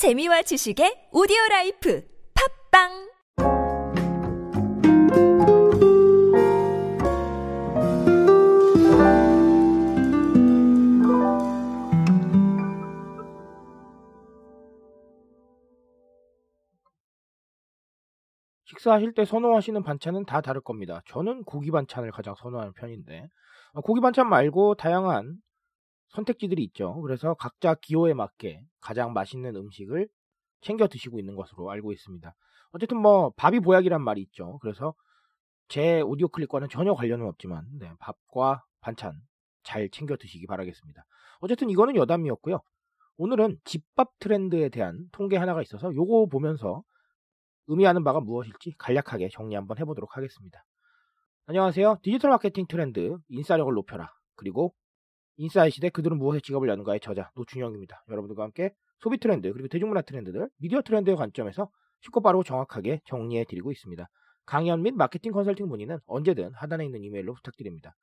재미와 지식의 오디오 라이프 팟빵 식사하실 때 선호하시는 반찬은 다 다를 겁니다. 저는 고기 반찬을 가장 선호하는 편인데 어, 고기 반찬 말고 다양한 선택지들이 있죠. 그래서 각자 기호에 맞게 가장 맛있는 음식을 챙겨 드시고 있는 것으로 알고 있습니다. 어쨌든 뭐 밥이 보약이란 말이 있죠. 그래서 제 오디오 클립과는 전혀 관련은 없지만 네, 밥과 반찬 잘 챙겨 드시기 바라겠습니다. 어쨌든 이거는 여담이었고요. 오늘은 집밥 트렌드에 대한 통계 하나가 있어서 요거 보면서 의미하는 바가 무엇일지 간략하게 정리 한번 해보도록 하겠습니다. 안녕하세요. 디지털 마케팅 트렌드 인싸력을 높여라. 그리고 인싸의 시대 그들은 무엇에 지갑을 여는가의 저자 노준영입니다. 여러분들과 함께 소비 트렌드 그리고 대중문화 트렌드들 미디어 트렌드의 관점에서 쉽고 빠르고 정확하게 정리해 드리고 있습니다. 강연 및 마케팅 컨설팅 문의는 언제든 하단에 있는 이메일로 부탁드립니다.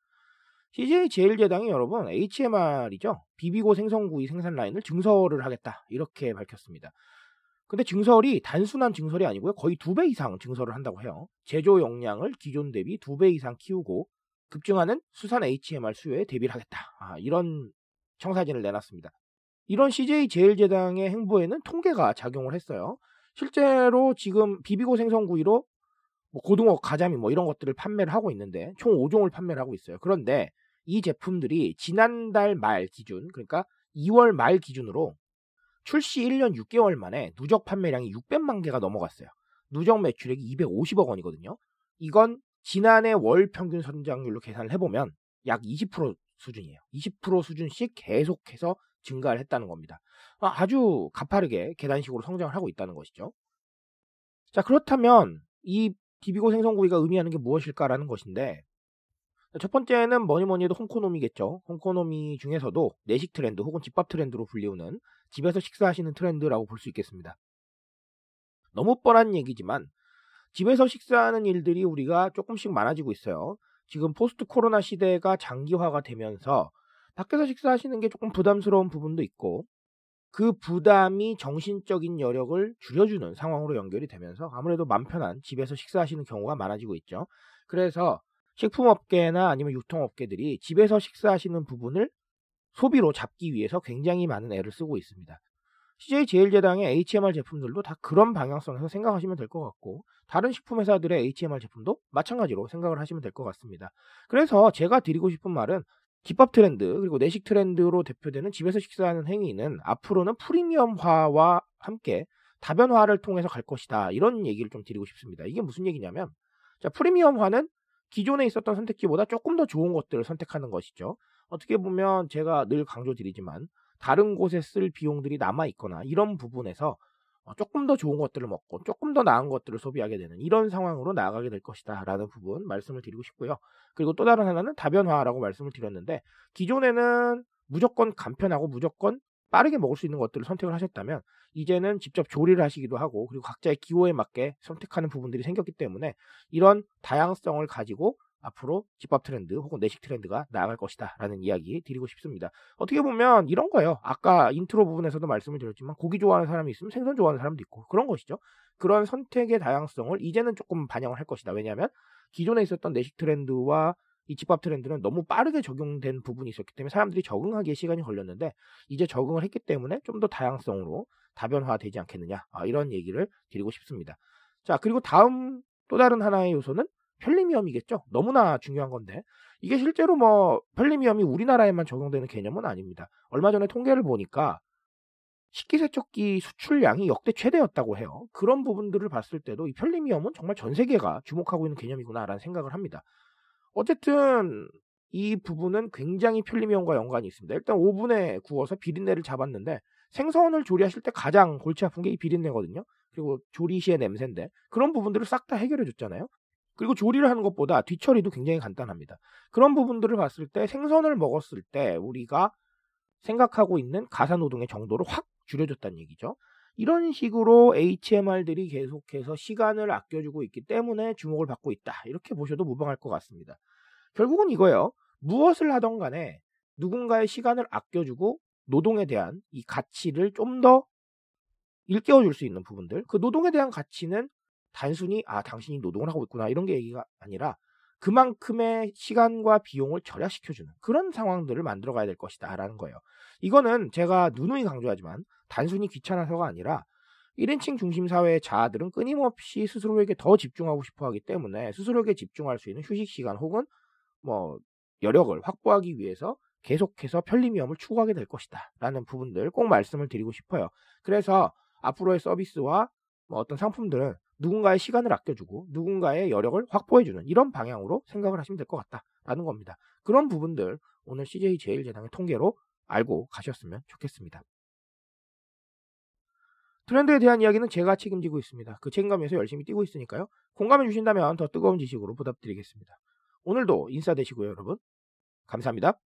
CJ 제일제당이 여러분 HMR이죠. 비비고 생선구이 생산 라인을 증설을 하겠다 이렇게 밝혔습니다. 근데 증설이 단순한 증설이 아니고요. 거의 두 배 이상 증설을 한다고 해요. 제조 역량을 기존 대비 두 배 이상 키우고 급증하는 수산 HMR 수요에 대비를 하겠다. 아, 이런 청사진을 내놨습니다. 이런 CJ 제일제당의 행보에는 통계가 작용을 했어요. 실제로 지금 비비고 생선구이로 뭐 고등어, 가자미 뭐 이런 것들을 판매를 하고 있는데 총 5종을 판매를 하고 있어요. 그런데 이 제품들이 지난달 말 기준, 그러니까 2월 말 기준으로 출시 1년 6개월 만에 누적 판매량이 600만 개가 넘어갔어요. 누적 매출액이 250억 원이거든요. 이건 지난해 월 평균 성장률로 계산을 해보면 약 20% 수준이에요. 20% 수준씩 계속해서 증가를 했다는 겁니다. 아주 가파르게 계단식으로 성장을 하고 있다는 것이죠. 자, 그렇다면 이 비비고 생선구이가 의미하는 게 무엇일까라는 것인데 첫 번째는 뭐니 뭐니 해도 홍코노미겠죠. 홍코노미 중에서도 내식 트렌드 혹은 집밥 트렌드로 불리우는 집에서 식사하시는 트렌드라고 볼 수 있겠습니다. 너무 뻔한 얘기지만 집에서 식사하는 일들이 우리가 조금씩 많아지고 있어요. 지금 포스트 코로나 시대가 장기화가 되면서 밖에서 식사하시는 게 조금 부담스러운 부분도 있고 그 부담이 정신적인 여력을 줄여주는 상황으로 연결이 되면서 아무래도 맘 편한 집에서 식사하시는 경우가 많아지고 있죠. 그래서 식품업계나 아니면 유통업계들이 집에서 식사하시는 부분을 소비로 잡기 위해서 굉장히 많은 애를 쓰고 있습니다. CJ 제일제당의 HMR 제품들도 다 그런 방향성에서 생각하시면 될 것 같고 다른 식품 회사들의 HMR 제품도 마찬가지로 생각을 하시면 될 것 같습니다. 그래서 제가 드리고 싶은 말은 기밥 트렌드 그리고 내식 트렌드로 대표되는 집에서 식사하는 행위는 앞으로는 프리미엄화와 함께 다변화를 통해서 갈 것이다 이런 얘기를 좀 드리고 싶습니다. 이게 무슨 얘기냐면 자 프리미엄화는 기존에 있었던 선택지보다 조금 더 좋은 것들을 선택하는 것이죠. 어떻게 보면 제가 늘 강조드리지만 다른 곳에 쓸 비용들이 남아 있거나 이런 부분에서 어, 조금 더 좋은 것들을 먹고 조금 더 나은 것들을 소비하게 되는 이런 상황으로 나아가게 될 것이다 라는 부분 말씀을 드리고 싶고요. 그리고 또 다른 하나는 다변화라고 말씀을 드렸는데 기존에는 무조건 간편하고 무조건 빠르게 먹을 수 있는 것들을 선택을 하셨다면 이제는 직접 조리를 하시기도 하고 그리고 각자의 기호에 맞게 선택하는 부분들이 생겼기 때문에 이런 다양성을 가지고 앞으로 집밥 트렌드 혹은 내식 트렌드가 나아갈 것이다 라는 이야기 드리고 싶습니다. 어떻게 보면 이런 거예요. 아까 인트로 부분에서도 말씀을 드렸지만 고기 좋아하는 사람이 있으면 생선 좋아하는 사람도 있고 그런 것이죠. 그런 선택의 다양성을 이제는 조금 반영을 할 것이다. 왜냐하면 기존에 있었던 내식 트렌드와 이 집밥 트렌드는 너무 빠르게 적용된 부분이 있었기 때문에 사람들이 적응하기에 시간이 걸렸는데 이제 적응을 했기 때문에 좀 더 다양성으로 다변화되지 않겠느냐 아, 이런 얘기를 드리고 싶습니다. 자 그리고 다음 또 다른 하나의 요소는 편리미엄이겠죠. 너무나 중요한 건데 이게 실제로 뭐 편리미엄이 우리나라에만 적용되는 개념은 아닙니다. 얼마 전에 통계를 보니까 식기세척기 수출량이 역대 최대였다고 해요. 그런 부분들을 봤을 때도 이 편리미엄은 정말 전 세계가 주목하고 있는 개념이구나라는 생각을 합니다. 어쨌든 이 부분은 굉장히 편리미엄과 연관이 있습니다. 일단 오븐에 구워서 비린내를 잡았는데 생선을 조리하실 때 가장 골치 아픈 게 이 비린내거든요. 그리고 조리 시의 냄새인데 그런 부분들을 싹 다 해결해 줬잖아요. 그리고 조리를 하는 것보다 뒤처리도 굉장히 간단합니다. 그런 부분들을 봤을 때 생선을 먹었을 때 우리가 생각하고 있는 가사노동의 정도를 확 줄여줬다는 얘기죠. 이런 식으로 HMR들이 계속해서 시간을 아껴주고 있기 때문에 주목을 받고 있다. 이렇게 보셔도 무방할 것 같습니다. 결국은 이거예요. 무엇을 하던 간에 누군가의 시간을 아껴주고 노동에 대한 이 가치를 좀 더 일깨워 줄 수 있는 부분들. 그 노동에 대한 가치는 단순히 아 당신이 노동을 하고 있구나 이런 게 얘기가 아니라 그만큼의 시간과 비용을 절약시켜주는 그런 상황들을 만들어 가야 될 것이다라는 거예요. 이거는 제가 누누이 강조하지만 단순히 귀찮아서가 아니라 1인칭 중심 사회의 자아들은 끊임없이 스스로에게 더 집중하고 싶어 하기 때문에 스스로에게 집중할 수 있는 휴식 시간 혹은 뭐 여력을 확보하기 위해서 계속해서 편리미엄을 추구하게 될 것이다. 라는 부분들 꼭 말씀을 드리고 싶어요. 그래서 앞으로의 서비스와 뭐 어떤 상품들은 누군가의 시간을 아껴주고 누군가의 여력을 확보해주는 이런 방향으로 생각을 하시면 될 것 같다라는 겁니다. 그런 부분들 오늘 CJ 제일제당의 통계로 알고 가셨으면 좋겠습니다. 트렌드에 대한 이야기는 제가 책임지고 있습니다. 그 책임감에서 열심히 뛰고 있으니까요. 공감해 주신다면 더 뜨거운 지식으로 보답드리겠습니다. 오늘도 인싸 되시고요, 여러분. 감사합니다.